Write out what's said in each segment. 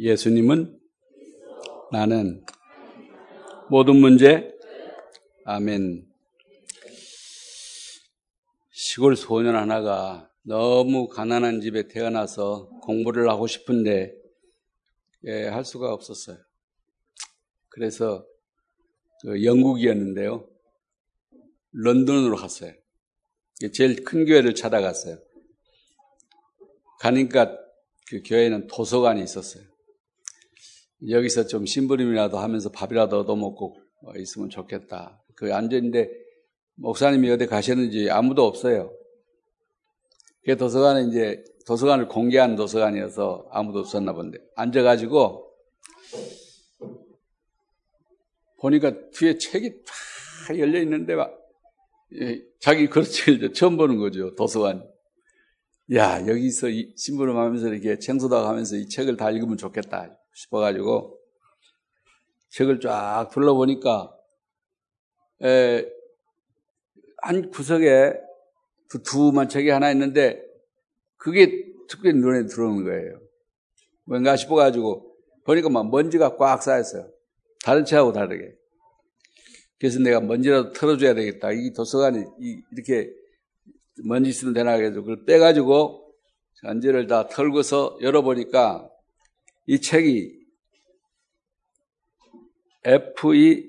예수님은 나는 모든 문제 아멘. 시골 소년 하나가 너무 가난한 집에 태어나서 공부를 하고 싶은데 예, 할 수가 없었어요. 그래서 그 영국이었는데요. 런던으로 갔어요. 제일 큰 교회를 찾아갔어요. 가니까 그 교회는 도서관이 있었어요. 여기서 좀 심부름이라도 하면서 밥이라도 얻어먹고 있으면 좋겠다. 그 앉아있는데 목사님이 어디 가셨는지 아무도 없어요. 그 도서관은 이제 도서관을 공개한 도서관이어서 아무도 없었나 본데 앉아가지고 보니까 뒤에 책이 쫙 열려 있는데 막 자기 그릇을 처음 보는 거죠 도서관. 야 여기서 심부름하면서 이렇게 청소도 하면서 이 책을 다 읽으면 좋겠다. 싶어가지고 책을 쫙 둘러보니까 에, 한 구석에 두툼한 책이 하나 있는데 그게 특별히 눈에 들어오는 거예요. 뭔가 싶어가지고 보니까 막 먼지가 꽉 쌓였어요. 다른 책하고 다르게. 그래서 내가 먼지라도 털어줘야 되겠다. 이 도서관이 이렇게 먼지 있으면 되나 해서 그걸 빼가지고 전지를 다 털고서 열어보니까 이 책이 F.E.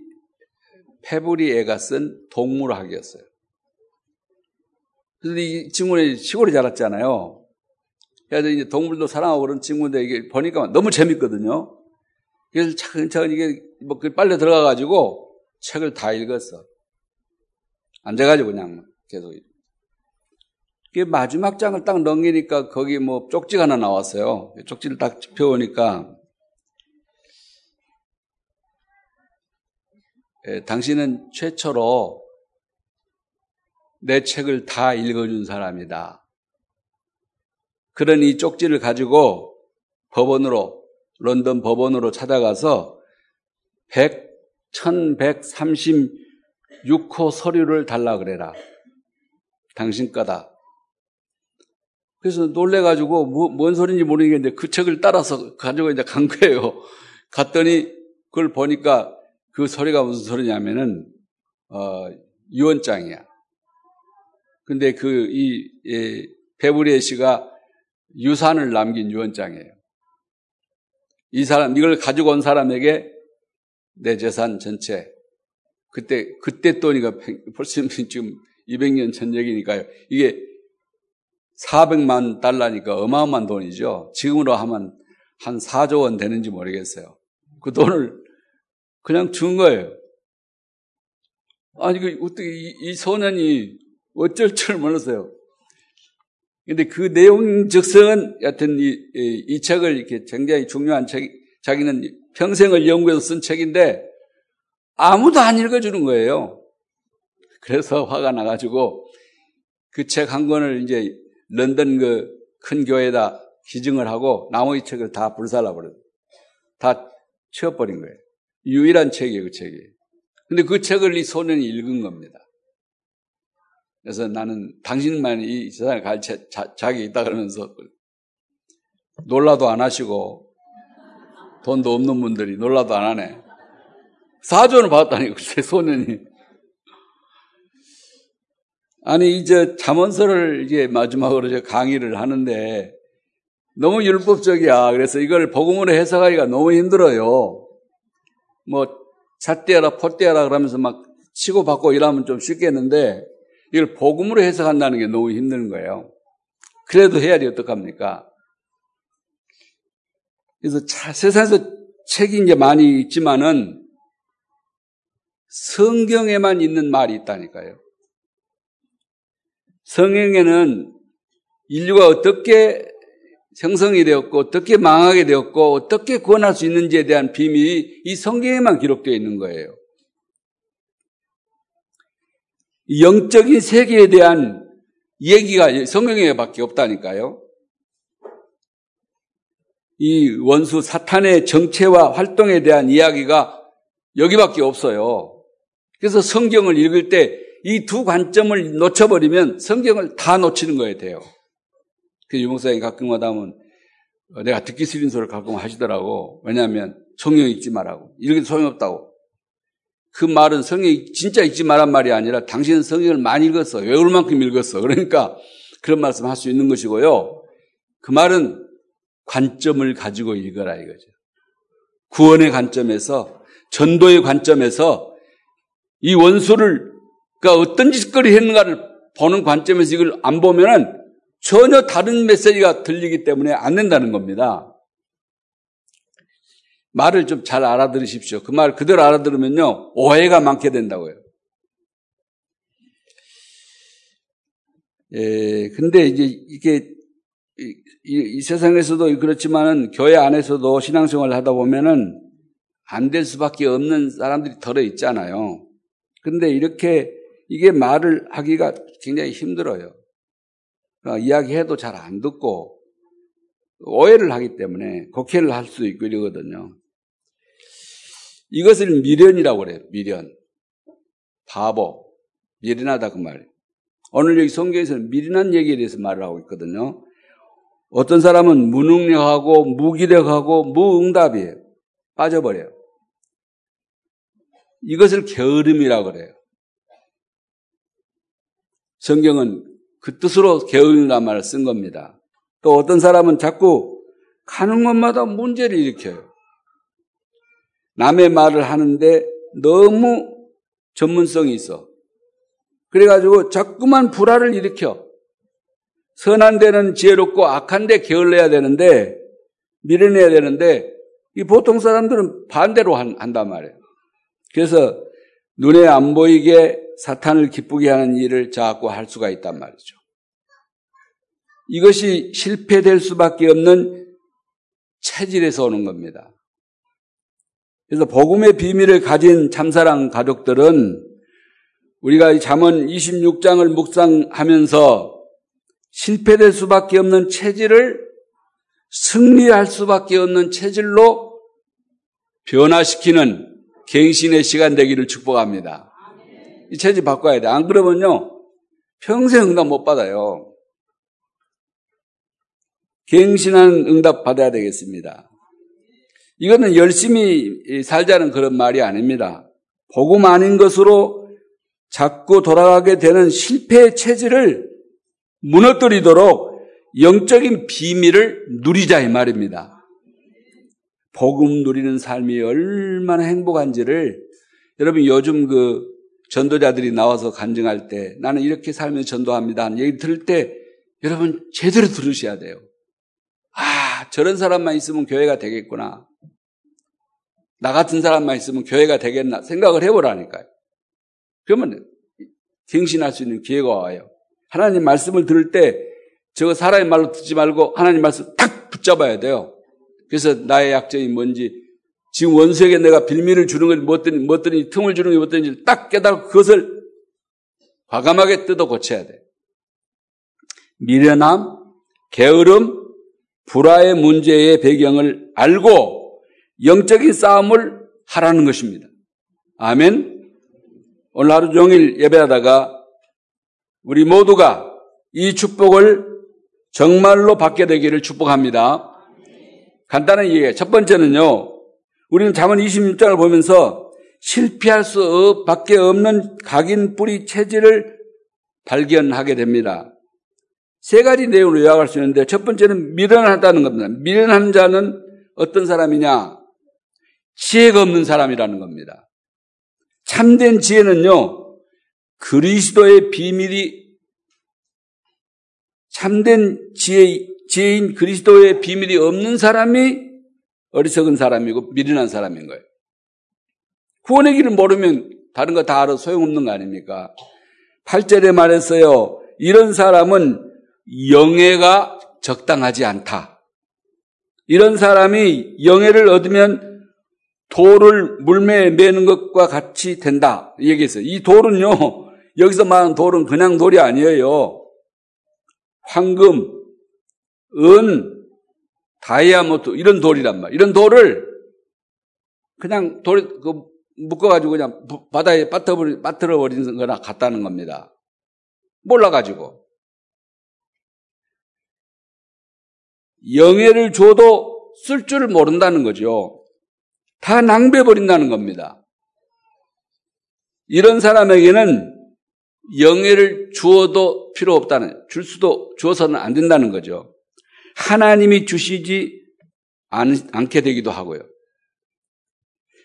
페브리에가 쓴 동물학이었어요. 그래서 이 친구는 시골에 자랐잖아요. 그래서 이제 동물도 사랑하고 그런 친구인데 이게 보니까 너무 재밌거든요. 그래서 차근차근 이게 뭐 빨려 들어가가지고 책을 다 읽었어. 앉아가지고 그냥 계속. 그 마지막 장을 딱 넘기니까 거기 뭐 쪽지가 하나 나왔어요. 쪽지를 딱 펴보니까 예, 당신은 최초로 내 책을 다 읽어준 사람이다. 그런 이 쪽지를 가지고 법원으로, 런던 법원으로 찾아가서 100, 1136호 서류를 달라 그래라. 당신 거다. 그래서 놀래가지고 뭐, 뭔 소리인지 모르겠는데 그 책을 따라서 가지고 이제 간 거예요. 갔더니 그걸 보니까 그 소리가 무슨 소리냐면은 어, 유언장이야. 근데 그이 베브리에 씨가 유산을 남긴 유언장이에요. 이 사람 이걸 가지고 온 사람에게 내 재산 전체 그때 그때 돈이가 벌써 지금 200년 전 얘기니까요. 이게 400만 달러니까 어마어마한 돈이죠. 지금으로 하면 한 4조 원 되는지 모르겠어요. 그 돈을 그냥 준 거예요. 아니, 그, 어떻게, 이, 이 소년이 어쩔 줄 몰랐어요. 근데 그 내용 적성은 여하튼 이, 이, 이 책을 이렇게 굉장히 중요한 책, 자기는 평생을 연구해서 쓴 책인데 아무도 안 읽어주는 거예요. 그래서 화가 나가지고 그 책 한 권을 이제 런던 그 큰 교회에다 기증을 하고 나머지 책을 다 불살라버려요. 다 치워버린 거예요. 유일한 책이에요, 그 책이. 근데 그 책을 이 소년이 읽은 겁니다. 그래서 나는 당신만 이 세상에 갈 자, 자기 있다 그러면서 놀라도 안 하시고 돈도 없는 분들이 놀라도 안 하네. 사전을 받았다니, 글쎄, 소년이. 아니, 이제 잠언서를 이제 마지막으로 이제 강의를 하는데 너무 율법적이야. 그래서 이걸 복음으로 해석하기가 너무 힘들어요. 뭐 잣대하라 포대하라 그러면서 막 치고 받고 이러면 좀 쉽겠는데 이걸 복음으로 해석한다는 게 너무 힘든 거예요. 그래도 해야지 어떡합니까? 그래서 세상에서 책이 이제 많이 있지만은 성경에만 있는 말이 있다니까요. 성경에는 인류가 어떻게 형성이 되었고 어떻게 망하게 되었고 어떻게 구원할 수 있는지에 대한 비밀이 이 성경에만 기록되어 있는 거예요. 영적인 세계에 대한 얘기가 성경에밖에 없다니까요. 이 원수 사탄의 정체와 활동에 대한 이야기가 여기밖에 없어요. 그래서 성경을 읽을 때 이 두 관점을 놓쳐버리면 성경을 다 놓치는 거예요, 돼요. 그 유목사님 가끔마다 하면 내가 듣기 싫은 소리를 가끔 하시더라고. 왜냐하면 성경 읽지 말라고. 이렇게 소용없다고. 그 말은 성경 진짜 읽지 말란 말이 아니라 당신은 성경을 많이 읽었어. 외울 만큼 읽었어. 그러니까 그런 말씀 할 수 있는 것이고요. 그 말은 관점을 가지고 읽어라 이거죠. 구원의 관점에서 전도의 관점에서 이 원수를 그러니까 어떤 짓거리 했는가를 보는 관점에서 이걸 안 보면은 전혀 다른 메시지가 들리기 때문에 안 된다는 겁니다. 말을 좀 잘 알아들으십시오. 그 말 그대로 알아들으면요, 오해가 많게 된다고요. 예, 근데 이제 이게 이, 이, 이 세상에서도 그렇지만은 교회 안에서도 신앙생활을 하다 보면은 안 될 수밖에 없는 사람들이 덜어 있잖아요. 근데 이렇게 이게 말을 하기가 굉장히 힘들어요. 그러니까 이야기해도 잘 안 듣고 오해를 하기 때문에 곡해를 할 수 있고 이러거든요. 이것을 미련이라고 그래요. 미련. 바보. 미련하다 그 말이에요. 오늘 여기 성경에서는 미련한 얘기에 대해서 말을 하고 있거든요. 어떤 사람은 무능력하고 무기력하고 무응답이에요. 빠져버려요. 이것을 게으름이라고 그래요. 성경은 그 뜻으로 게으름이라는 말을 쓴 겁니다. 또 어떤 사람은 자꾸 가는 곳마다 문제를 일으켜요. 남의 말을 하는데 너무 전문성이 있어. 그래가지고 자꾸만 불화를 일으켜. 선한 데는 지혜롭고 악한 데 게을러야 되는데, 밀어내야 되는데, 이 보통 사람들은 반대로 한, 한단 말이에요. 그래서 눈에 안 보이게 사탄을 기쁘게 하는 일을 자꾸 할 수가 있단 말이죠. 이것이 실패될 수밖에 없는 체질에서 오는 겁니다. 그래서 복음의 비밀을 가진 참사랑 가족들은 우리가 잠언 26장을 묵상하면서 실패될 수밖에 없는 체질을 승리할 수밖에 없는 체질로 변화시키는 갱신의 시간 되기를 축복합니다. 이 체질 바꿔야 돼. 안 그러면요, 평생 응답 못 받아요. 갱신한 응답 받아야 되겠습니다. 이거는 열심히 살자는 그런 말이 아닙니다. 복음 아닌 것으로 자꾸 돌아가게 되는 실패의 체질을 무너뜨리도록 영적인 비밀을 누리자 이 말입니다. 복음 누리는 삶이 얼마나 행복한지를 여러분 요즘 그 전도자들이 나와서 간증할 때 나는 이렇게 살면 전도합니다 하는 얘기 들을 때 여러분 제대로 들으셔야 돼요. 아, 저런 사람만 있으면 교회가 되겠구나. 나 같은 사람만 있으면 교회가 되겠나 생각을 해보라니까요. 그러면 갱신할 수 있는 기회가 와요. 하나님 말씀을 들을 때 저거 사람의 말로 듣지 말고 하나님 말씀 딱 붙잡아야 돼요. 그래서 나의 약점이 뭔지 지금 원수에게 내가 빌미를 주는 걸 뭐더니 뭐더니 틈을 주는 게 뭐더니 딱 깨달고 그것을 과감하게 뜯어 고쳐야 돼. 미련함, 게으름, 불화의 문제의 배경을 알고 영적인 싸움을 하라는 것입니다. 아멘. 오늘 하루 종일 예배하다가 우리 모두가 이 축복을 정말로 받게 되기를 축복합니다. 간단한 얘기예요. 첫 번째는요. 우리는 잠언 26장을 보면서 실패할 수 밖에 없는 각인 뿌리 체질을 발견하게 됩니다. 세 가지 내용으로 요약할 수 있는데 첫 번째는 미련하다는 겁니다. 미련한 자는 어떤 사람이냐? 지혜가 없는 사람이라는 겁니다. 참된 지혜는요, 그리스도의 비밀이 참된 지혜, 지혜인 그리스도의 비밀이 없는 사람이 어리석은 사람이고 미련한 사람인 거예요. 구원의 길을 모르면 다른 거 다 알아 소용없는 거 아닙니까? 8절에 말했어요. 이런 사람은 영예가 적당하지 않다. 이런 사람이 영예를 얻으면 돌을 물매에 매는 것과 같이 된다. 얘기했어요. 이 돌은요, 여기서 말하는 돌은 그냥 돌이 아니에요. 황금, 은, 다이아몬드 이런 돌이란 말. 이런 돌을 그냥 돌 그 묶어가지고 그냥 바다에 빠뜨려 빠뜨려 버리는 거나 같다는 겁니다. 몰라가지고 영예를 줘도 쓸 줄을 모른다는 거죠. 다 낭비해 버린다는 겁니다. 이런 사람에게는 영예를 주어도 필요 없다는, 줄 수도 주어서는 안 된다는 거죠. 하나님이 주시지 않, 않게 되기도 하고요.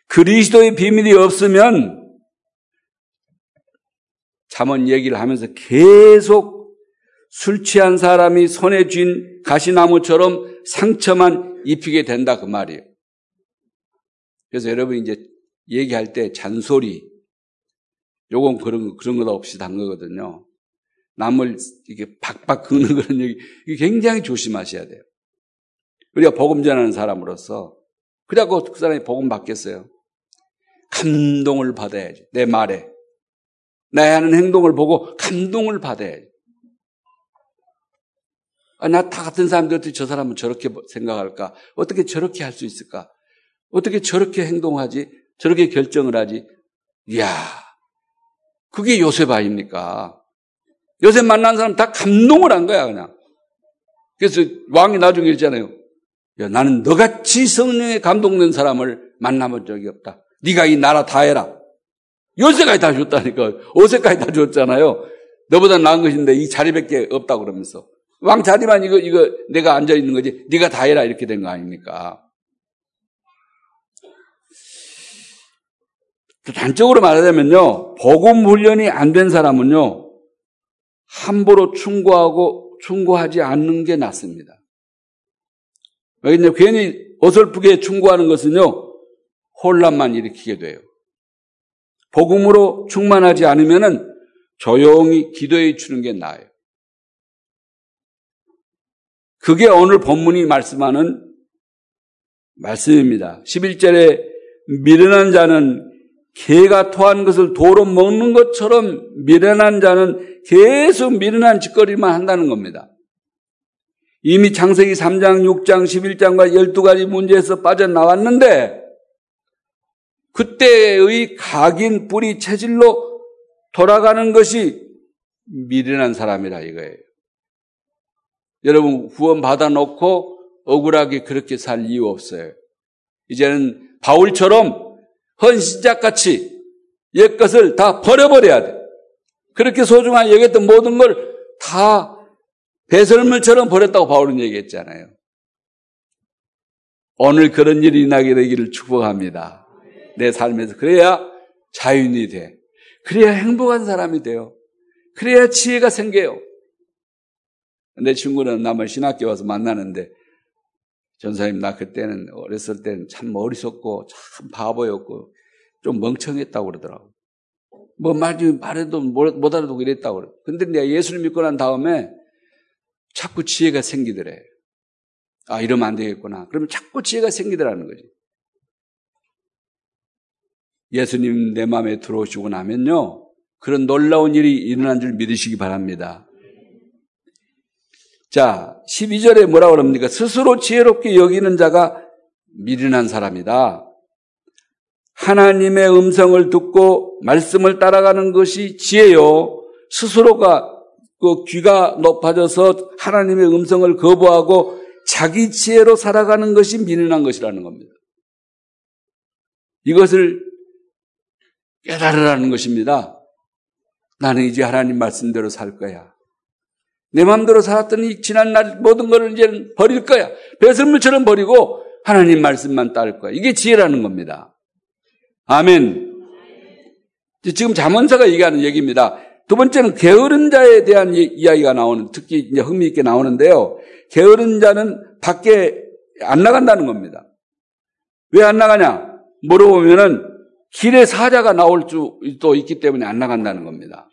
그리스도의 비밀이 없으면 잠언 얘기를 하면서 계속 술 취한 사람이 손에 쥔 가시나무처럼 상처만 입히게 된다 그 말이에요. 그래서 여러분 이제 얘기할 때 잔소리 요건 그런 그런 것 없이 단 거거든요. 남을 이렇게 박박 긁는 그런 얘기 굉장히 조심하셔야 돼요. 우리가 복음 전하는 사람으로서 그래갖고 그 사람이 복음 받겠어요. 감동을 받아야지 내 말에 나의 하는 행동을 보고 감동을 받아야지. 아, 나 다 같은 사람들 어떻게 저 사람은 저렇게 생각할까? 어떻게 저렇게 할 수 있을까? 어떻게 저렇게 행동하지? 저렇게 결정을 하지? 이야, 그게 요셉 아닙니까? 요셉 만난 사람 다 감동을 한 거야, 그냥. 그래서 왕이 나중에 있잖아요. 야, 나는 너같이 성령에 감동된 사람을 만나본 적이 없다. 네가 이 나라 다 해라. 요새까지 다 줬다니까. 어제까지 다 줬잖아요. 너보다 나은 것인데 이 자리밖에 없다고 그러면서. 왕 자리만 이거, 이거 내가 앉아 있는 거지. 네가 다 해라. 이렇게 된 거 아닙니까? 단적으로 말하자면요. 복음 훈련이 안 된 사람은요. 함부로 충고하고 충고하지 않는 게 낫습니다. 왜냐 괜히 어설프게 충고하는 것은요. 혼란만 일으키게 돼요. 복음으로 충만하지 않으면 조용히 기도해 주는 게 나아요. 그게 오늘 본문이 말씀하는 말씀입니다. 11절에 미련한 자는 개가 토한 것을 도로 먹는 것처럼 미련한 자는 계속 미련한 짓거리만 한다는 겁니다. 이미 창세기 3장, 6장, 11장과 12가지 문제에서 빠져나왔는데 그때의 각인 뿌리 체질로 돌아가는 것이 미련한 사람이라 이거예요. 여러분 후원 받아놓고 억울하게 그렇게 살 이유 없어요. 이제는 바울처럼 헌신작같이 옛것을 다 버려버려야 돼. 그렇게 소중한 여겼던 모든 걸 다 배설물처럼 버렸다고 바울은 얘기했잖아요. 오늘 그런 일이 나게 되기를 축복합니다. 내 삶에서. 그래야 자윤이 돼. 그래야 행복한 사람이 돼요. 그래야 지혜가 생겨요. 내 친구는 남을 신학교 와서 만나는데 전사님 나 그때는 어렸을 때는 참 어리석고 참 바보였고 좀 멍청했다고 그러더라고. 뭐 말 좀 말해도 못 알아듣고 이랬다고 그래. 근데 내가 예수를 믿고 난 다음에 자꾸 지혜가 생기더래. 아 이러면 안 되겠구나. 그러면 자꾸 지혜가 생기더라는 거지. 예수님 내 마음에 들어오시고 나면요. 그런 놀라운 일이 일어난 줄 믿으시기 바랍니다. 자, 12절에 뭐라고 그럽니까? 스스로 지혜롭게 여기는 자가 미련한 사람이다. 하나님의 음성을 듣고 말씀을 따라가는 것이 지혜요. 스스로가 그 귀가 높아져서 하나님의 음성을 거부하고 자기 지혜로 살아가는 것이 미련한 것이라는 겁니다. 이것을 깨달으라는 것입니다. 나는 이제 하나님 말씀대로 살 거야. 내 마음대로 살았더니 지난 날 모든 것을 이제 버릴 거야. 배설물처럼 버리고 하나님 말씀만 따를 거야. 이게 지혜라는 겁니다. 아멘. 지금 자문사가 얘기하는 얘기입니다. 두 번째는 게으른 자에 대한 이야기가 나오는, 특히 이제 흥미있게 나오는데요. 게으른 자는 밖에 안 나간다는 겁니다. 왜 안 나가냐? 물어보면은 길에 사자가 나올 수도 있기 때문에 안 나간다는 겁니다.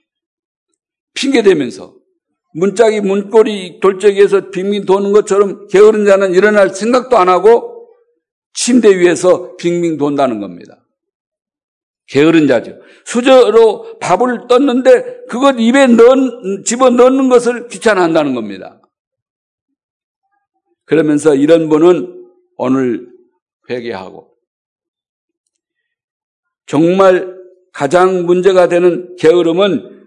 핑계대면서 문짝이 문고리 돌적이에서 빙빙 도는 것처럼 게으른 자는 일어날 생각도 안 하고 침대 위에서 빙빙 돈다는 겁니다. 게으른 자죠. 수저로 밥을 떴는데 그것 입에 넣, 집어 넣는 것을 귀찮아한다는 겁니다. 그러면서 이런 분은 오늘 회개하고 정말 가장 문제가 되는 게으름은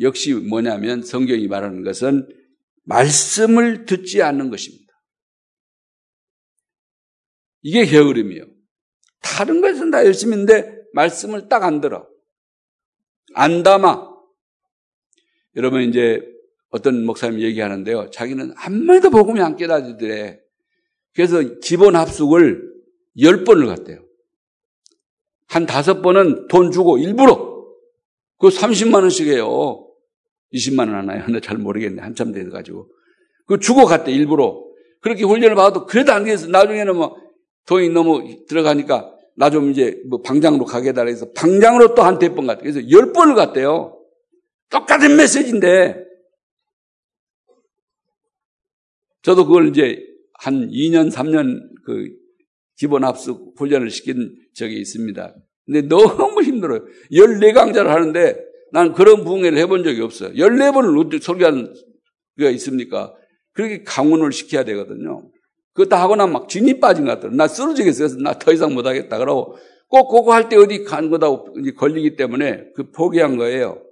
역시 뭐냐면 성경이 말하는 것은 말씀을 듣지 않는 것입니다. 이게 게으름이에요. 다른 것은 다 열심인데 말씀을 딱 안 들어. 안 담아. 여러분 이제 어떤 목사님 얘기하는데요. 자기는 한 번도 복음이 안 깨닫지더래. 그래서 기본 합숙을 열 번을 갔대요. 한 다섯 번은 돈 주고 일부러 그 30만 원씩 해요. 20만 원 하나요? 근데 잘 모르겠네. 한참 돼가지고. 그 주고 갔대, 일부러. 그렇게 훈련을 받아도 그래도 안 돼서 나중에는 뭐 돈이 너무 들어가니까 나 좀 이제 뭐 방장으로 가게 해달라 해서 방장으로 또 한 대번 갔대. 그래서 열 번을 갔대요. 똑같은 메시지인데. 저도 그걸 이제 한 2년, 3년 그 기본 합숙 훈련을 시킨 적이 있습니다. 근데 너무 힘들어요. 14강좌를 하는데 난 그런 부흥회를 해본 적이 없어요. 14번을 어떻게 설교하는 게 있습니까? 그렇게 강원을 시켜야 되거든요. 그거 다 하고 나면 막 진이 빠진 것 같더라고요. 나 쓰러지겠어요. 나 더 이상 못하겠다. 그러고 꼭 그거 할 때 어디 간 거다 걸리기 때문에 그 포기한 거예요.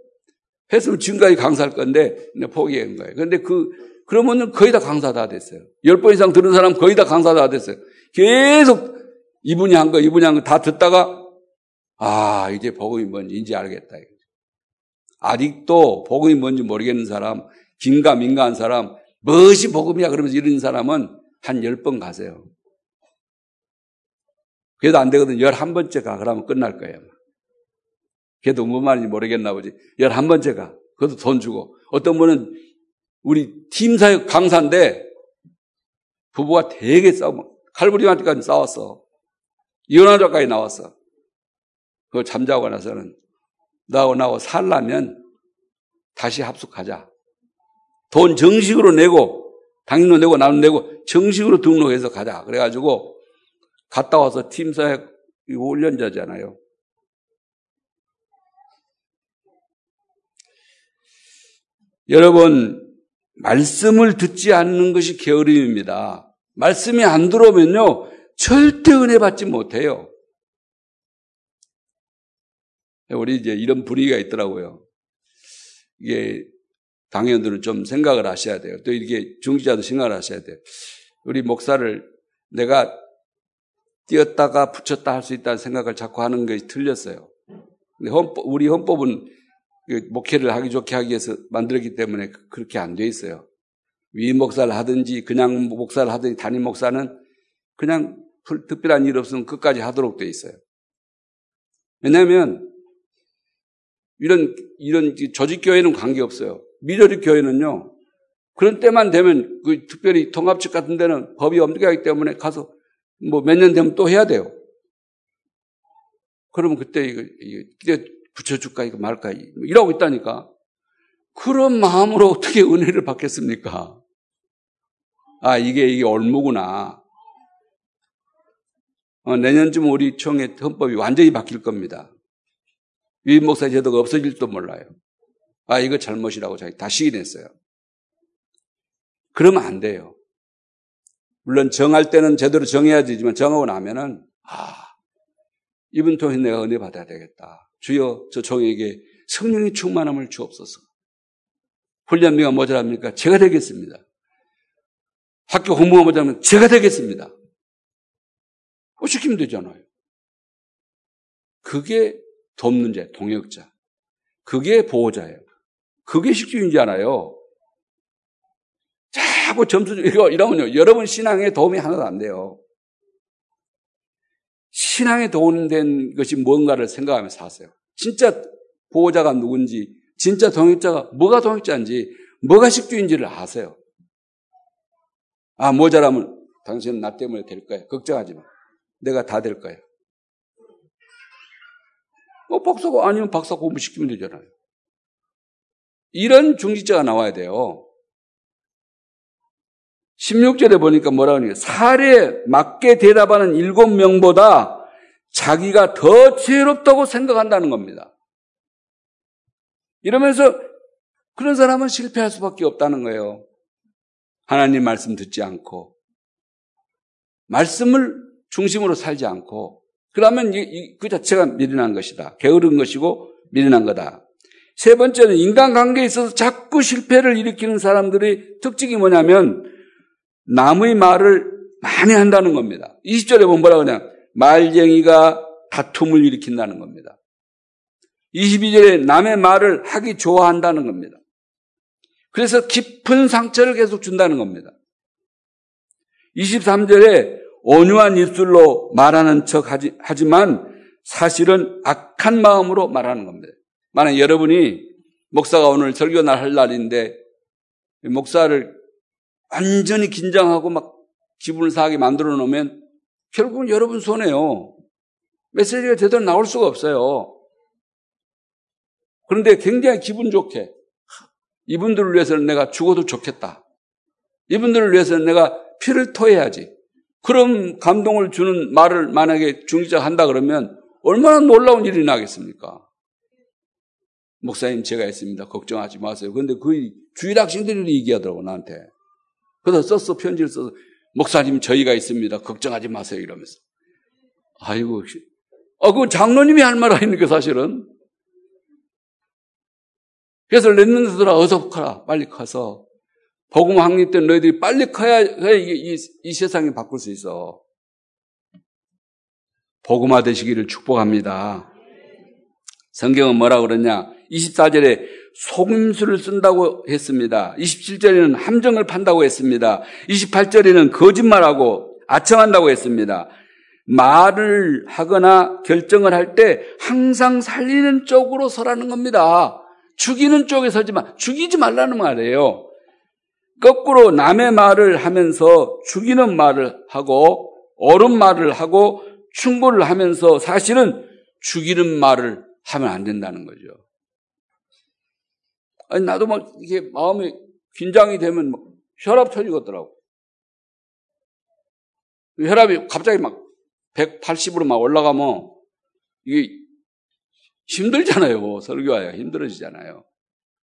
했으면 지금까지 강사할 건데 포기한 거예요. 그런데 그 그러면 거의 다 강사 다 됐어요. 열 번 이상 들은 사람 거의 다 강사 다 됐어요. 계속 이분이 한 거, 이분이 한 거 다 듣다가 아 이제 복음이 뭔지 알겠다. 아직도 복음이 뭔지 모르겠는 사람, 긴가 민가한 사람, 무엇이 복음이야 그러면서 이런 사람은 한 열 번 가세요. 그래도 안 되거든. 열한 번째 가. 그러면 끝날 거예요. 걔도 뭔 말인지 모르겠나 보지. 열한 번째 가. 그것도 돈 주고. 어떤 분은 우리 팀사역 강사인데 부부가 되게 싸워. 칼부리한테까지 싸웠어. 이혼하자까지 나왔어. 그걸 잠자고 나서는 나하고 나하고 살라면 다시 합숙하자. 돈 정식으로 내고 당신도 내고 나도 내고 정식으로 등록해서 가자. 그래가지고 갔다 와서 팀사역 훈련자잖아요. 여러분 말씀을 듣지 않는 것이 게으름입니다. 말씀이 안 들어오면요 절대 은혜 받지 못해요. 우리 이제 이런 분위기가 있더라고요. 이게 당연들은 좀 생각을 하셔야 돼요. 또 이렇게 중지자도 생각을 하셔야 돼요. 우리 목사를 내가 띄었다가 붙였다 할 수 있다는 생각을 자꾸 하는 것이 틀렸어요. 근데 헌법, 우리 헌법은 그 목회를 하기 좋게 하기 위해서 만들었기 때문에 그렇게 안 돼 있어요. 위 목사를 하든지 그냥 목사를 하든지 담임 목사는 그냥 특별한 일 없으면 끝까지 하도록 돼 있어요. 왜냐하면 이런 이런 조직교회는 관계 없어요. 미조직 교회는요. 그런 때만 되면 그 특별히 통합직 같은 데는 법이 엄격하기 때문에 가서 뭐 몇 년 되면 또 해야 돼요. 그러면 그때 이거, 이거 붙여줄까 이거 말까 이러고 있다니까. 그런 마음으로 어떻게 은혜를 받겠습니까? 아 이게 이게 올무구나. 어, 내년쯤 우리 총회 헌법이 완전히 바뀔 겁니다. 위임 목사 제도가 없어질지도 몰라요. 아, 이거 잘못이라고 자기 다 시인했어요. 그러면 안 돼요. 물론 정할 때는 제대로 정해야 되지만 정하고 나면은, 아, 이분 통해 내가 은혜 받아야 되겠다. 주여, 저 종에게 성령의 충만함을 주옵소서. 훈련비가 모자랍니까? 제가 되겠습니다. 학교 공부가 모자라면 제가 되겠습니다. 뭐 시키면 되잖아요. 그게 돕는 자, 동역자. 그게 보호자예요. 그게 식주인잖아요. 자꾸 점수, 이거, 이러면요. 여러분 신앙에 도움이 하나도 안 돼요. 신앙에 도움된 것이 뭔가를 생각하면서 사세요. 진짜 보호자가 누군지, 진짜 동역자가 뭐가 동역자인지, 뭐가 식주인지를 아세요. 아, 모자라면 당신은 나 때문에 될 거야. 걱정하지 마. 내가 다 될 거야. 뭐 박사가 아니면 박사 공부시키면 되잖아요. 이런 중지자가 나와야 돼요. 16절에 보니까 뭐라고 하냐. 사례에 맞게 대답하는 일곱 명보다 자기가 더 지혜롭다고 생각한다는 겁니다. 이러면서 그런 사람은 실패할 수밖에 없다는 거예요. 하나님 말씀 듣지 않고, 말씀을 중심으로 살지 않고, 그러면 그 자체가 미련한 것이다. 게으른 것이고 미련한 거다. 세 번째는 인간관계에 있어서 자꾸 실패를 일으키는 사람들의 특징이 뭐냐면 남의 말을 많이 한다는 겁니다. 20절에 보면 뭐라 그냥 말쟁이가 다툼을 일으킨다는 겁니다. 22절에 남의 말을 하기 좋아한다는 겁니다. 그래서 깊은 상처를 계속 준다는 겁니다. 23절에 온유한 입술로 말하는 척 하지, 하지만 사실은 악한 마음으로 말하는 겁니다. 만약 여러분이 목사가 오늘 설교 날 할 날인데 목사를 완전히 긴장하고 막 기분을 상하게 만들어 놓으면 결국은 여러분 손해요. 메시지가 제대로 나올 수가 없어요. 그런데 굉장히 기분 좋게 이분들을 위해서는 내가 죽어도 좋겠다. 이분들을 위해서는 내가 피를 토해야지. 그런 감동을 주는 말을 만약에 중지자 한다 그러면 얼마나 놀라운 일이 나겠습니까? 목사님 제가 했습니다. 걱정하지 마세요. 그런데 그 주일 학생들이 얘기하더라고 나한테. 그래서 썼어 편지를 써서 목사님 저희가 있습니다. 걱정하지 마세요 이러면서. 아이고 아, 그 장로님이 할 말 아닙니까, 사실은? 그래서 랩런트들아, 어서 커라. 빨리 커서. 복음 확립된 너희들이 빨리 커야, 이, 이, 이 세상이 바꿀 수 있어. 복음화 되시기를 축복합니다. 성경은 뭐라 그러냐? 24절에 속임수를 쓴다고 했습니다. 27절에는 함정을 판다고 했습니다. 28절에는 거짓말하고 아청한다고 했습니다. 말을 하거나 결정을 할 때 항상 살리는 쪽으로 서라는 겁니다. 죽이는 쪽에 서지 마. 죽이지 말라는 말이에요. 거꾸로 남의 말을 하면서 죽이는 말을 하고 옳은 말을 하고 충고를 하면서 사실은 죽이는 말을 하면 안 된다는 거죠. 아니, 나도 막 이게 마음이 긴장이 되면 막 혈압 터지겠더라고. 혈압이 갑자기 막 180으로 막 올라가면 이게 힘들잖아요. 설교하야 힘들어지잖아요.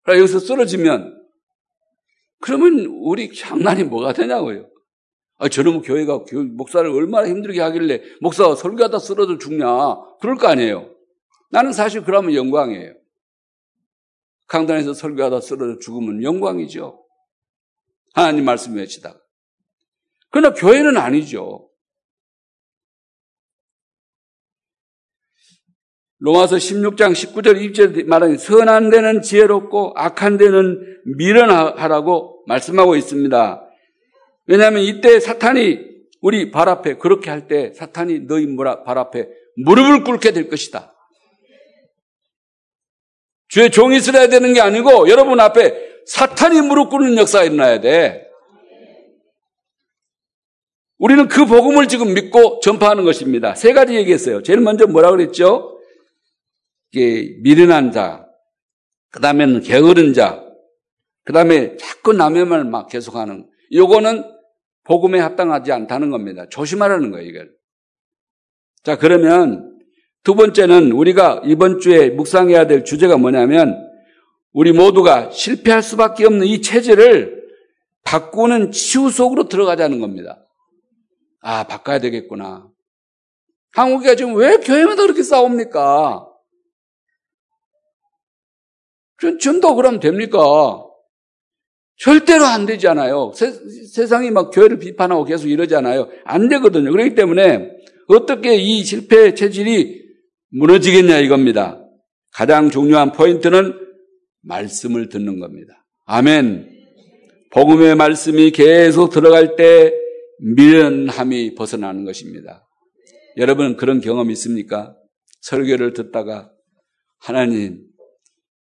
그러니까 여기서 쓰러지면 그러면 우리 장난이 뭐가 되냐고요. 아, 저놈 교회가 목사를 얼마나 힘들게 하길래 목사가 설교하다 쓰러져 죽냐. 그럴 거 아니에요. 나는 사실 그러면 영광이에요. 강단에서 설교하다 쓰러져 죽으면 영광이죠. 하나님 말씀 외치다가. 그러나 교회는 아니죠. 로마서 16장 19절 20절 말하는 선한 데는 지혜롭고 악한 데는 미련하라고 말씀하고 있습니다. 왜냐하면 이때 사탄이 우리 발 앞에 그렇게 할 때 사탄이 너희 발 앞에 무릎을 꿇게 될 것이다. 주의 종이 쓰어야 되는 게 아니고 여러분 앞에 사탄이 무릎 꿇는 역사가 일어나야 돼. 우리는 그 복음을 지금 믿고 전파하는 것입니다. 세 가지 얘기했어요. 제일 먼저 뭐라 그랬죠? 미련한 자, 그 다음에는 게으른 자, 그 다음에 자꾸 남의 말 막 계속하는, 요거는 복음에 합당하지 않다는 겁니다. 조심하라는 거예요, 이걸. 자, 그러면 두 번째는 우리가 이번 주에 묵상해야 될 주제가 뭐냐면 우리 모두가 실패할 수밖에 없는 이 체제를 바꾸는 치유 속으로 들어가자는 겁니다. 아, 바꿔야 되겠구나. 한국이 지금 왜 교회마다 그렇게 싸웁니까? 전도 그러면 됩니까? 절대로 안 되잖아요. 세, 상이막 교회를 비판하고 계속 이러잖아요. 안 되거든요. 그렇기 때문에 어떻게 이 실패 체질이 무너지겠냐 이겁니다. 가장 중요한 포인트는 말씀을 듣는 겁니다. 아멘. 복음의 말씀이 계속 들어갈 때 미련함이 벗어나는 것입니다. 여러분 그런 경험 있습니까? 설교를 듣다가 하나님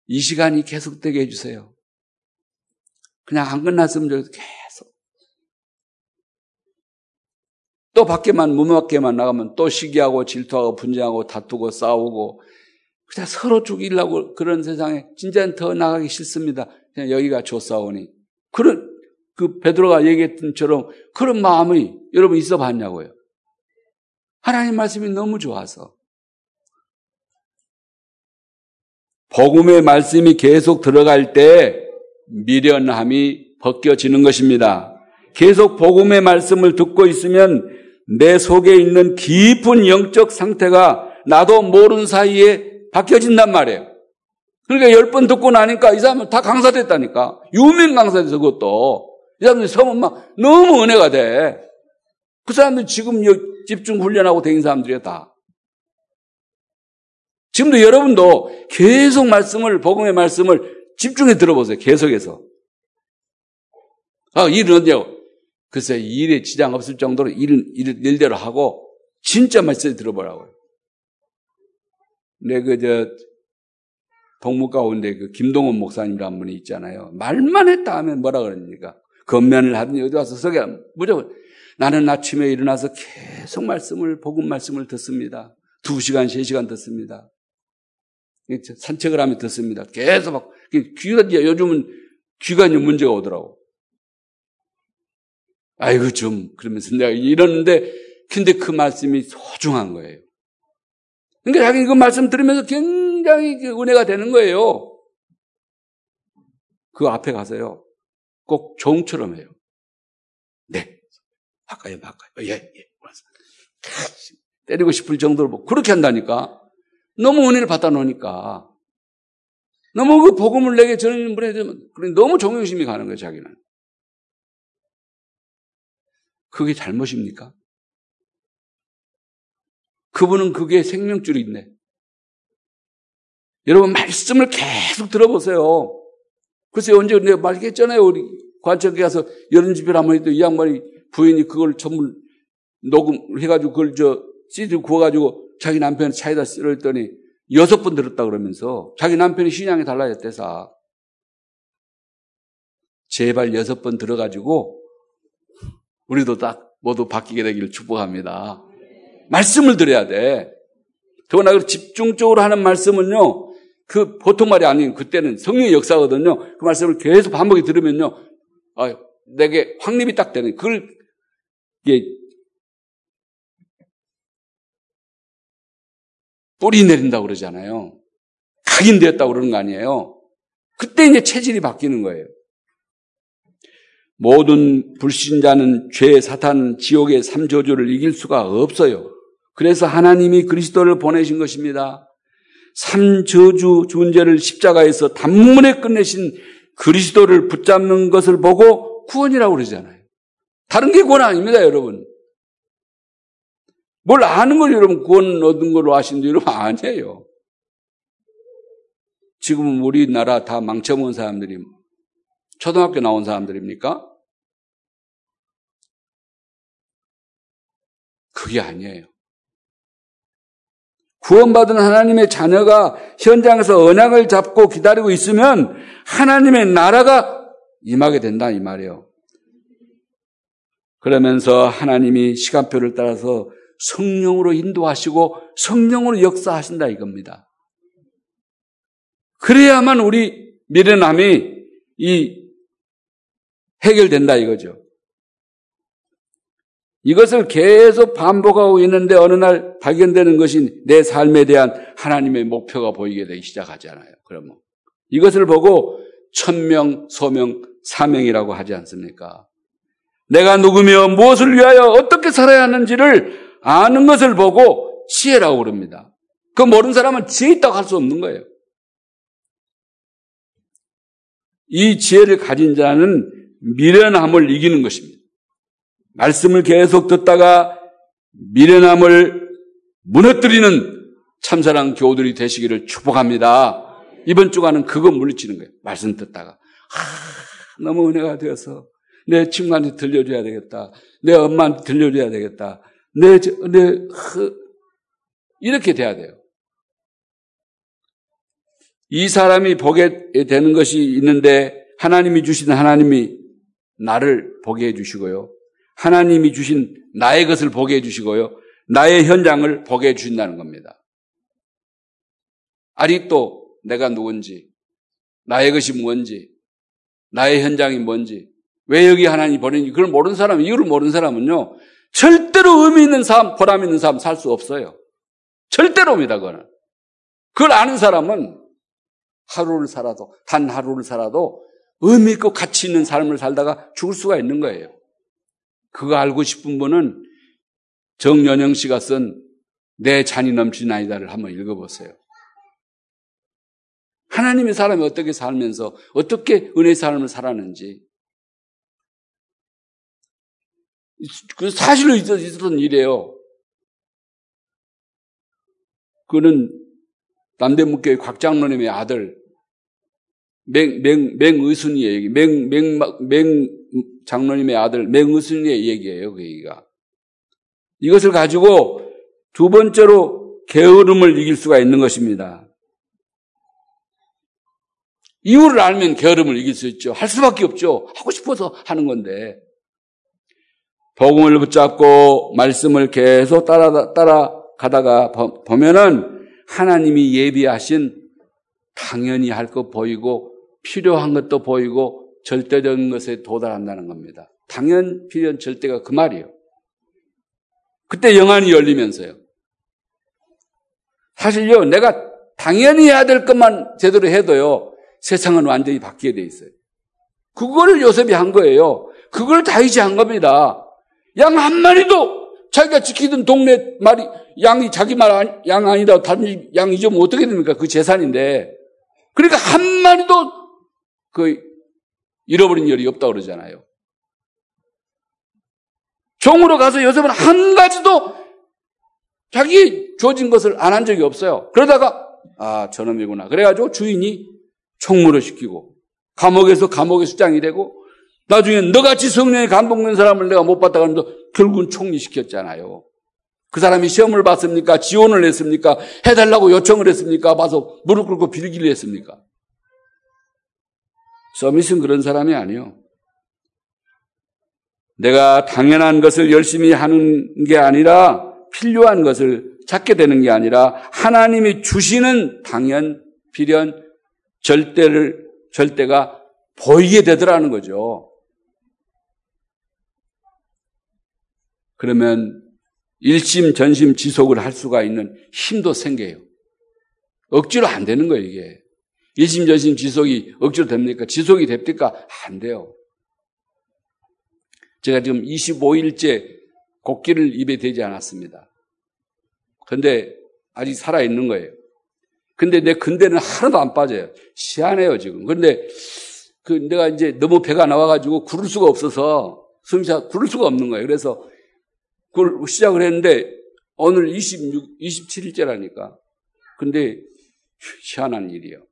이 시간이 계속되게 해주세요. 그냥 안 끝났으면 좋겠어. 계속. 또 밖에만, 무밖에만 나가면 또 시기하고 질투하고 분쟁하고 다투고 싸우고 그냥 서로 죽이려고 그런 세상에 진짜는 더 나가기 싫습니다. 그냥 여기가 좋사오니. 그런, 그 베드로가 얘기했던 처럼 그런 마음이 여러분 있어 봤냐고요. 하나님 말씀이 너무 좋아서. 복음의 말씀이 계속 들어갈 때 미련함이 벗겨지는 것입니다. 계속 복음의 말씀을 듣고 있으면 내 속에 있는 깊은 영적 상태가 나도 모르는 사이에 바뀌어진단 말이에요. 그러니까 열 번 듣고 나니까 이 사람은 다 강사됐다니까. 유명 강사돼서 그것도. 이 사람들 성은 막 너무 은혜가 돼. 그 사람들 지금 집중 훈련하고 다닌 사람들이야, 다. 지금도 여러분도 계속 말씀을, 복음의 말씀을 집중해 들어보세요. 계속해서. 아, 일은 어디냐고? 글쎄, 일에 지장 없을 정도로 일은 일, 일대로 하고, 진짜 말씀 들어보라고요. 내 그, 저, 동무 가운데 그 김동원 목사님이라는 분이 있잖아요. 말만 했다 하면 뭐라 그럽니까? 건면을 하든지 어디 와서 서게 무조건 나는 아침에 일어나서 계속 말씀을 복음 말씀을 듣습니다. 두 시간, 세 시간 듣습니다. 산책을 하며 듣습니다. 계속 막 귀가 요즘은 귀가 이제 문제가 오더라고. 아이고 좀 그러면서 내가 이러는데 근데 그 말씀이 소중한 거예요. 그러니까 자기 그 말씀 들으면서 굉장히 그 은혜가 되는 거예요. 그 앞에 가서요. 꼭 종처럼 해요. 네. 바꿔요, 바꿔요. 예, 예. 때리고 싶을 정도로 뭐 그렇게 한다니까. 너무 은혜를 받아 놓으니까. 너무 그 복음을 내게 전하는 분에 대한 너무 종용심이 가는 거예요, 자기는. 그게 잘못입니까? 그분은 그게 생명줄이 있네. 여러분, 말씀을 계속 들어보세요. 글쎄, 언제 내가 말했잖아요. 우리 관청에 가서 여름 집회를 한번 했더니 이 양반이 부인이 그걸 전부 녹음해가지고 그걸 저 CD 구워가지고 자기 남편 차에다 쓸었더니 여섯 번 들었다 그러면서 자기 남편이 신앙이 달라졌대사. 제발 여섯 번 들어가지고 우리도 딱 모두 바뀌게 되기를 축복합니다. 말씀을 들어야 돼. 더구나 집중적으로 하는 말씀은요, 그 보통 말이 아닌 그때는 성령의 역사거든요. 그 말씀을 계속 반복해 들으면요, 아, 내게 확립이 딱 되는, 그걸, 이게, 뿌리 내린다고 그러잖아요. 각인되었다고 그러는 거 아니에요. 그때 이제 체질이 바뀌는 거예요. 모든 불신자는 죄, 사탄, 지옥의 삼조주를 이길 수가 없어요. 그래서 하나님이 그리스도를 보내신 것입니다. 삼저주 존재를 십자가에서 단문에 끝내신 그리스도를 붙잡는 것을 보고 구원이라고 그러잖아요. 다른 게 구원 아닙니다, 여러분. 뭘 아는 걸 여러분 구원 얻은 걸로 아시는데 여러분 아니에요. 지금 우리나라 다 망쳐먹은 사람들이 초등학교 나온 사람들입니까? 그게 아니에요. 구원받은 하나님의 자녀가 현장에서 언약을 잡고 기다리고 있으면 하나님의 나라가 임하게 된다 이 말이에요. 그러면서 하나님이 시간표를 따라서 성령으로 인도하시고 성령으로 역사하신다 이겁니다. 그래야만 우리 미래남이 이 해결된다 이거죠. 이것을 계속 반복하고 있는데 어느 날 발견되는 것이 내 삶에 대한 하나님의 목표가 보이게 되기 시작하잖아요. 그러면 이것을 보고 천명, 소명, 사명이라고 하지 않습니까? 내가 누구며 무엇을 위하여 어떻게 살아야 하는지를 아는 것을 보고 지혜라고 그럽니다. 그 모르는 사람은 지혜 있다고 할 수 없는 거예요. 이 지혜를 가진 자는 미련함을 이기는 것입니다. 말씀을 계속 듣다가 미련함을 무너뜨리는 참사랑 교우들이 되시기를 축복합니다. 이번 주간은 그거 물리치는 거예요. 말씀 듣다가. 아, 너무 은혜가 되어서 내 친구한테 들려줘야 되겠다. 내 엄마한테 들려줘야 되겠다. 내, 내, 이렇게 돼야 돼요. 이 사람이 보게 되는 것이 있는데 하나님이 주신 하나님이 나를 보게 해주시고요. 하나님이 주신 나의 것을 보게 해주시고요. 나의 현장을 보게 해주신다는 겁니다. 아직도 내가 누군지, 나의 것이 뭔지, 나의 현장이 뭔지, 왜 여기 하나님이 보내는지 그걸 모르는 사람, 이유를 모르는 사람은요, 절대로 의미 있는 삶, 보람 있는 삶 살 수 없어요. 절대로입니다, 그거는. 그걸 아는 사람은 하루를 살아도, 단 하루를 살아도 의미 있고 가치 있는 삶을 살다가 죽을 수가 있는 거예요. 그거 알고 싶은 분은 정연영 씨가 쓴 내 잔이 넘친 아이다를 한번 읽어보세요. 하나님의 사람이 어떻게 살면서 어떻게 은혜의 삶을 살았는지 그 사실로 있었던 일이에요. 그는 남대문교회 곽장로님의 아들 맹, 맹, 맹의순이의 얘기, 맹, 맹, 맹 장로님의 아들 맹의순이의 얘기예요, 그 얘기가. 이것을 가지고 두 번째로 게으름을 이길 수가 있는 것입니다. 이유를 알면 게으름을 이길 수 있죠. 할 수밖에 없죠. 하고 싶어서 하는 건데. 복음을 붙잡고 말씀을 계속 따라, 따라가다가 보면은 하나님이 예비하신 당연히 할 것 보이고 필요한 것도 보이고 절대적인 것에 도달한다는 겁니다. 당연, 필연, 절대가 그 말이에요. 그때 영안이 열리면서요. 사실요, 내가 당연히 해야 될 것만 제대로 해도요, 세상은 완전히 바뀌게 돼 있어요. 그거를 요셉이 한 거예요. 그걸 다윗이 한 겁니다. 양 한 마리도 자기가 지키던 동네 말이 양이 자기 말 양 아니다 다른 양 잊으면 어떻게 됩니까? 그 재산인데. 그러니까 한 마리도 그 잃어버린 열이 없다고 그러잖아요. 종으로 가서 요셉은 한 가지도 자기 주어진 것을 안 한 적이 없어요. 그러다가 아 저놈이구나. 그래가지고 주인이 총무를 시키고 감옥에서 감옥의 수장이 되고 나중에 너같이 성령에 감동된 사람을 내가 못 봤다 그러면서 결국은 총리 시켰잖아요. 그 사람이 시험을 봤습니까? 지원을 했습니까? 해달라고 요청을 했습니까? 봐서 무릎 꿇고 빌기를 했습니까? 서밋은 그런 사람이 아니요. 내가 당연한 것을 열심히 하는 게 아니라 필요한 것을 찾게 되는 게 아니라 하나님이 주시는 당연, 필연, 절대를, 절대가 보이게 되더라는 거죠. 그러면 일심, 전심, 지속을 할 수가 있는 힘도 생겨요. 억지로 안 되는 거예요, 이게. 일심, 전심, 지속이 억지로 됩니까? 지속이 됩니까? 안 돼요. 제가 지금 25일째 곡기를 입에 대지 않았습니다. 근데 아직 살아 있는 거예요. 근데 내 근대는 하나도 안 빠져요. 시한해요, 지금. 근데 그 내가 이제 너무 배가 나와가지고 구를 수가 없어서 숨쉬어 구를 수가 없는 거예요. 그래서 그걸 시작을 했는데 오늘 26, 27일째라니까. 근데 희한한 일이에요.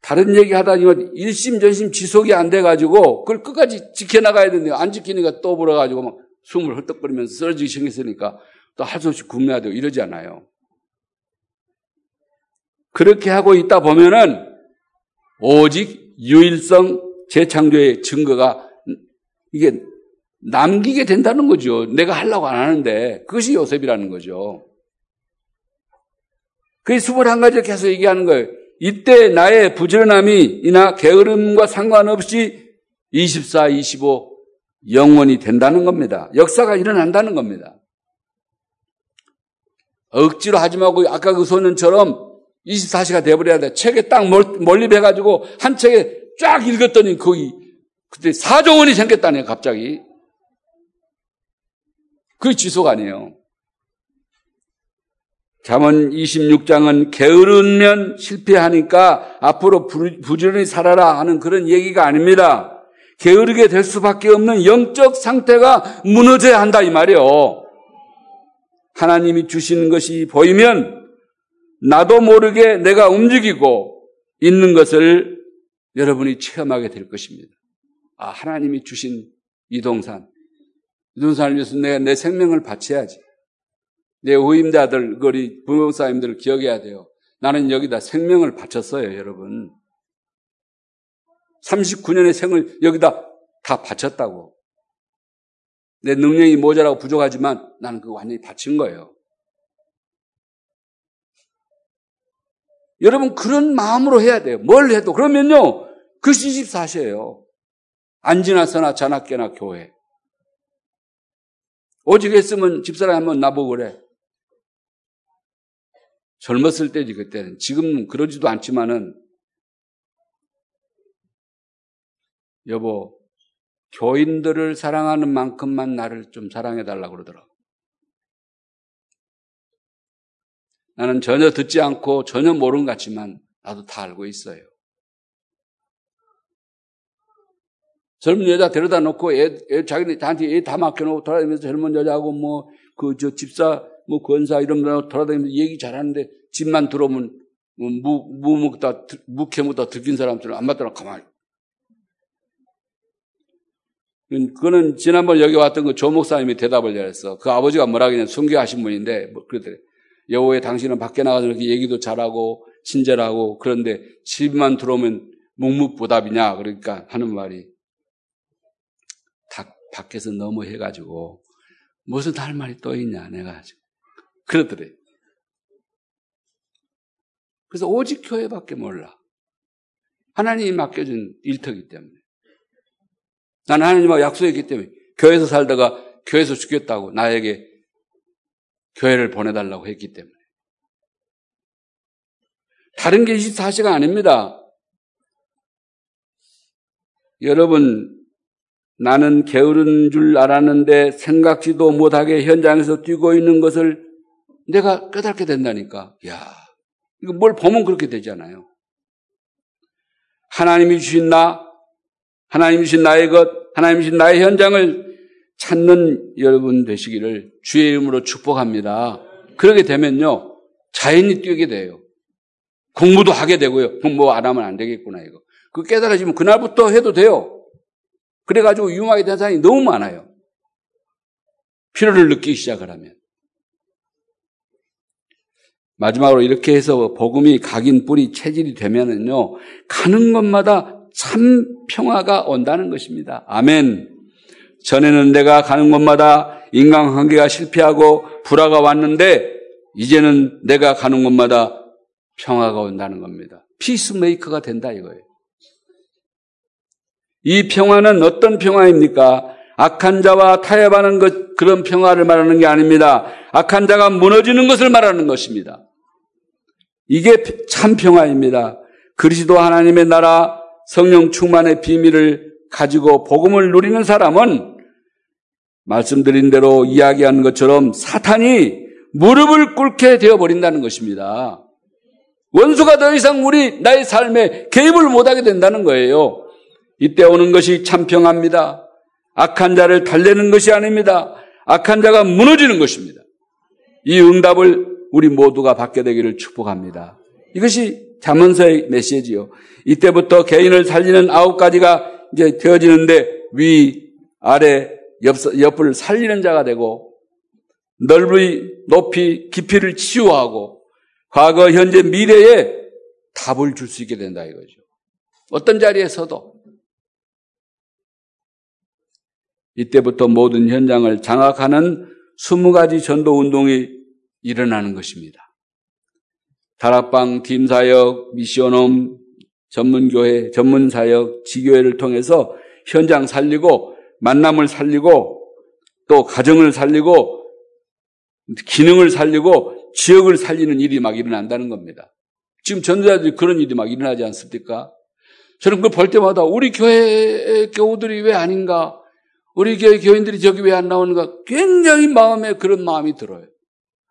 다른 얘기 하다니만 일심전심 지속이 안 돼가지고 그걸 끝까지 지켜나가야 되는데 안 지키니까 또 불어가지고 막 숨을 헐떡거리면서 쓰러지기 생겼으니까 또 할 수 없이 굶어야 되고 이러지 않아요. 그렇게 하고 있다 보면은 오직 유일성 재창조의 증거가 이게 남기게 된다는 거죠. 내가 하려고 안 하는데 그것이 요셉이라는 거죠. 그게 21가지를 계속 얘기하는 거예요. 이때 나의 부지런함이나 게으름과 상관없이 24, 25 영원히 된다는 겁니다. 역사가 일어난다는 겁니다. 억지로 하지 말고 아까 그 소년처럼 24시가 돼버려야 돼. 책에 딱 몰입해가지고 한 책에 쫙 읽었더니 거기 그때 4조 원이 생겼다네요, 갑자기. 그게 지속 아니에요. 잠언 26장은 게으르면 실패하니까 앞으로 부지런히 살아라 하는 그런 얘기가 아닙니다. 게으르게 될 수밖에 없는 영적 상태가 무너져야 한다 이 말이에요. 하나님이 주시는 것이 보이면 나도 모르게 내가 움직이고 있는 것을 여러분이 체험하게 될 것입니다. 아, 하나님이 주신 이 동산. 이 동산을 위해서 내가 내 생명을 바쳐야지. 내 후임자들, 우리 부모사님들을 기억해야 돼요. 나는 여기다 생명을 바쳤어요, 여러분. 39년의 생을 여기다 다 바쳤다고. 내 능력이 모자라고 부족하지만 나는 그거 완전히 바친 거예요. 여러분 그런 마음으로 해야 돼요. 뭘 해도 그러면요 그 시집 사셔요. 안 지나서나 자나깨나 교회. 오직 했으면 집사람 한번 나보고 그래. 젊었을 때지 그때는. 지금은 그러지도 않지만은 여보 교인들을 사랑하는 만큼만 나를 좀 사랑해 달라고 그러더라. 나는 전혀 듣지 않고 전혀 모르는 것 같지만 나도 다 알고 있어요. 젊은 여자 데려다 놓고 애, 애 자기네 한테 애 다 맡겨놓고 돌아다니면서 젊은 여자하고 뭐 그 저 집사 뭐 권사 이런 거 돌아다니면서 얘기 잘하는데 집만 들어오면 뭐 무, 무 먹다, 묵해 먹다 들킨 사람들은 안 맞더라 가만히. 그거는 지난번 여기 왔던 그 조 목사님이 대답을 잘했어. 그 아버지가 뭐라 그냥 순교하신 분인데, 뭐 그러더래. 여호의 당신은 밖에 나가서 이렇게 얘기도 잘하고, 친절하고, 그런데 집만 들어오면 묵묵부답이냐, 그러니까 하는 말이, 다, 밖에서 너무 해가지고, 무슨 할 말이 또 있냐, 내가. 그러더래. 그래서 오직 교회밖에 몰라. 하나님이 맡겨준 일터기 때문에. 나는 하나님하고 약속했기 때문에 교회에서 살다가 교회에서 죽겠다고 나에게 교회를 보내달라고 했기 때문에. 다른 게 24시간 아닙니다. 여러분, 나는 게으른 줄 알았는데 생각지도 못하게 현장에서 뛰고 있는 것을 내가 깨닫게 된다니까. 야 이거 뭘 보면 그렇게 되잖아요. 하나님이 주신 나, 하나님이 주신 나의 것, 하나님이 주신 나의 현장을 찾는 여러분 되시기를 주의 이름으로 축복합니다. 그러게 되면요, 자연히 뛰게 돼요. 공부도 하게 되고요. 공부 안 하면 안 되겠구나, 이거. 그 깨달아지면 그날부터 해도 돼요. 그래가지고 유용하게 된 사람이 너무 많아요. 필요를 느끼기 시작을 하면. 마지막으로 이렇게 해서 복음이 각인 뿌리 체질이 되면은요, 가는 곳마다 참 평화가 온다는 것입니다. 아멘. 전에는 내가 가는 곳마다 인간관계가 실패하고 불화가 왔는데, 이제는 내가 가는 곳마다 평화가 온다는 겁니다. 피스메이커가 된다 이거예요. 이 평화는 어떤 평화입니까? 악한 자와 타협하는 것, 그런 평화를 말하는 게 아닙니다. 악한 자가 무너지는 것을 말하는 것입니다. 이게 참 평화입니다. 그리스도 하나님의 나라 성령 충만의 비밀을 가지고 복음을 누리는 사람은 말씀드린 대로 이야기한 것처럼 사탄이 무릎을 꿇게 되어버린다는 것입니다. 원수가 더 이상 우리 나의 삶에 개입을 못하게 된다는 거예요. 이때 오는 것이 참평합니다. 악한 자를 달래는 것이 아닙니다. 악한 자가 무너지는 것입니다. 이 응답을 우리 모두가 받게 되기를 축복합니다. 이것이 자문서의 메시지요. 이때부터 개인을 살리는 아홉 가지가 이제 되어지는데 위, 아래, 옆, 옆을 살리는 자가 되고 넓이, 높이, 깊이를 치유하고 과거, 현재, 미래에 답을 줄 수 있게 된다 이거죠. 어떤 자리에서도 이때부터 모든 현장을 장악하는 20가지 전도 운동이 일어나는 것입니다. 다락방, 팀사역, 미션홈, 전문교회, 전문사역, 지교회를 통해서 현장 살리고 만남을 살리고 또 가정을 살리고 기능을 살리고 지역을 살리는 일이 막 일어난다는 겁니다. 지금 전도자들이 그런 일이 막 일어나지 않습니까? 저는 그걸 볼 때마다 우리 교회 교우들이 왜 아닌가? 우리 교회 교인들이 저기 왜 안 나오는가? 굉장히 마음에 그런 마음이 들어요.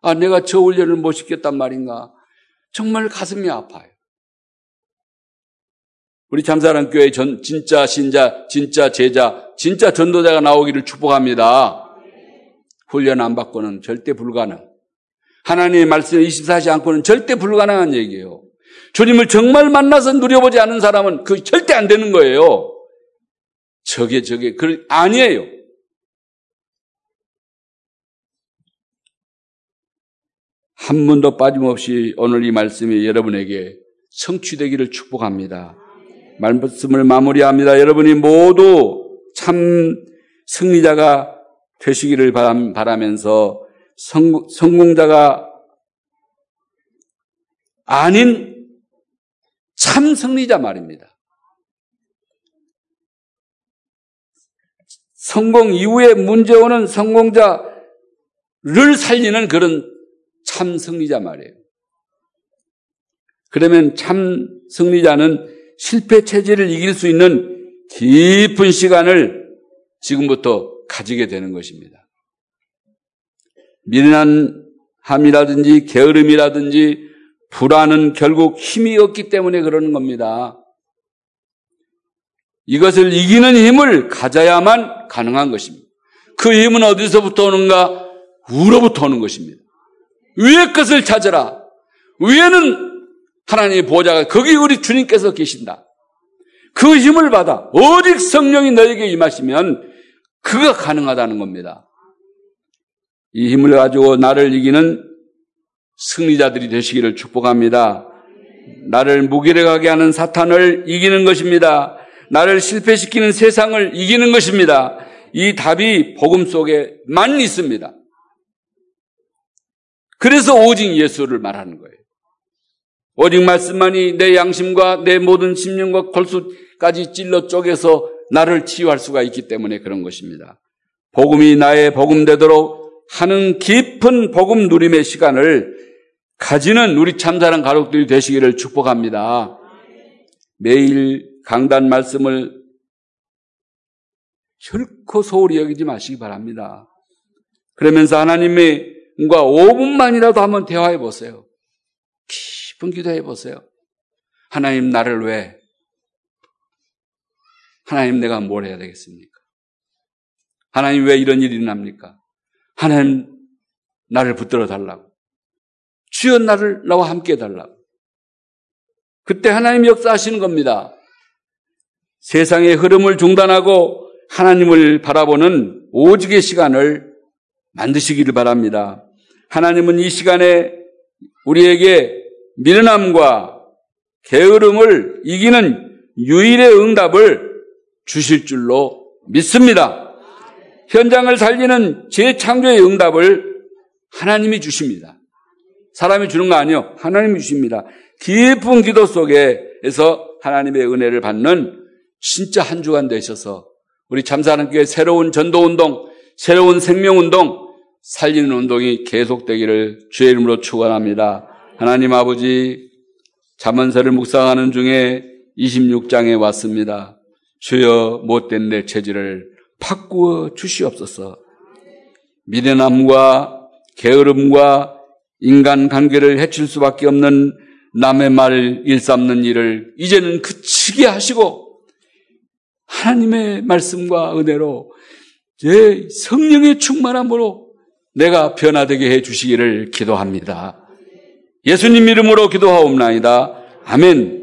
아, 내가 저 훈련을 못 시켰단 말인가? 정말 가슴이 아파요. 우리 참사랑 교회 전, 진짜 신자, 진짜 제자, 진짜 전도자가 나오기를 축복합니다. 훈련 안 받고는 절대 불가능. 하나님의 말씀 24시 않고는 절대 불가능한 얘기예요. 주님을 정말 만나서 누려보지 않은 사람은 그 절대 안 되는 거예요. 저게 저게 그 아니에요. 한 번도 빠짐없이 오늘 이 말씀이 여러분에게 성취되기를 축복합니다. 말씀을 마무리합니다. 여러분이 모두 참 승리자가 되시기를 바라면서 성, 성공자가 아닌 참 승리자 말입니다. 성공 이후에 문제 오는 성공자를 살리는 그런 참 승리자 말이에요. 그러면 참 승리자는 실패 체질을 이길 수 있는 깊은 시간을 지금부터 가지게 되는 것입니다. 미련함이라든지 게으름이라든지 불안은 결국 힘이 없기 때문에 그러는 겁니다. 이것을 이기는 힘을 가져야만 가능한 것입니다. 그 힘은 어디서부터 오는가? 우로부터 오는 것입니다. 위의 것을 찾아라. 위에는 하나님의 보좌가 거기 우리 주님께서 계신다. 그 힘을 받아 오직 성령이 너에게 임하시면 그가 가능하다는 겁니다. 이 힘을 가지고 나를 이기는 승리자들이 되시기를 축복합니다. 나를 무기력하게 하는 사탄을 이기는 것입니다. 나를 실패시키는 세상을 이기는 것입니다. 이 답이 복음 속에만 있습니다. 그래서 오직 예수를 말하는 거예요. 오직 말씀만이 내 양심과 내 모든 심령과 골수까지 찔러 쪼개서 나를 치유할 수가 있기 때문에 그런 것입니다. 복음이 나의 복음 되도록 하는 깊은 복음 누림의 시간을 가지는 우리 참사랑 가족들이 되시기를 축복합니다. 매일 강단 말씀을 결코 소홀히 여기지 마시기 바랍니다. 그러면서 하나님과 5분만이라도 한번 대화해 보세요. 깊은 기도해 보세요. 하나님 나를 왜? 하나님 내가 뭘 해야 되겠습니까? 하나님 왜 이런 일이 납니까? 하나님 나를 붙들어 달라고. 주여 나를 나와 함께 해 달라고. 그때 하나님 역사하시는 겁니다. 세상의 흐름을 중단하고 하나님을 바라보는 오직의 시간을 만드시기를 바랍니다. 하나님은 이 시간에 우리에게 미련함과 게으름을 이기는 유일의 응답을 주실 줄로 믿습니다. 현장을 살리는 재창조의 응답을 하나님이 주십니다. 사람이 주는 거 아니요. 하나님이 주십니다. 깊은 기도 속에서 하나님의 은혜를 받는 진짜 한 주간 되셔서 우리 참사하는교회 새로운 전도운동, 새로운 생명운동, 살리는 운동이 계속되기를 주의 이름으로 축원합니다. 하나님 아버지 자문서를 묵상하는 중에 26장에 왔습니다. 주여 못된 내 체질을 바꾸어 주시옵소서. 미련함과 게으름과 인간 관계를 해칠 수밖에 없는 남의 말을 일삼는 일을 이제는 그치게 하시고 하나님의 말씀과 은혜로 제 성령의 충만함으로 내가 변화되게 해 주시기를 기도합니다. 예수님 이름으로 기도하옵나이다. 아멘.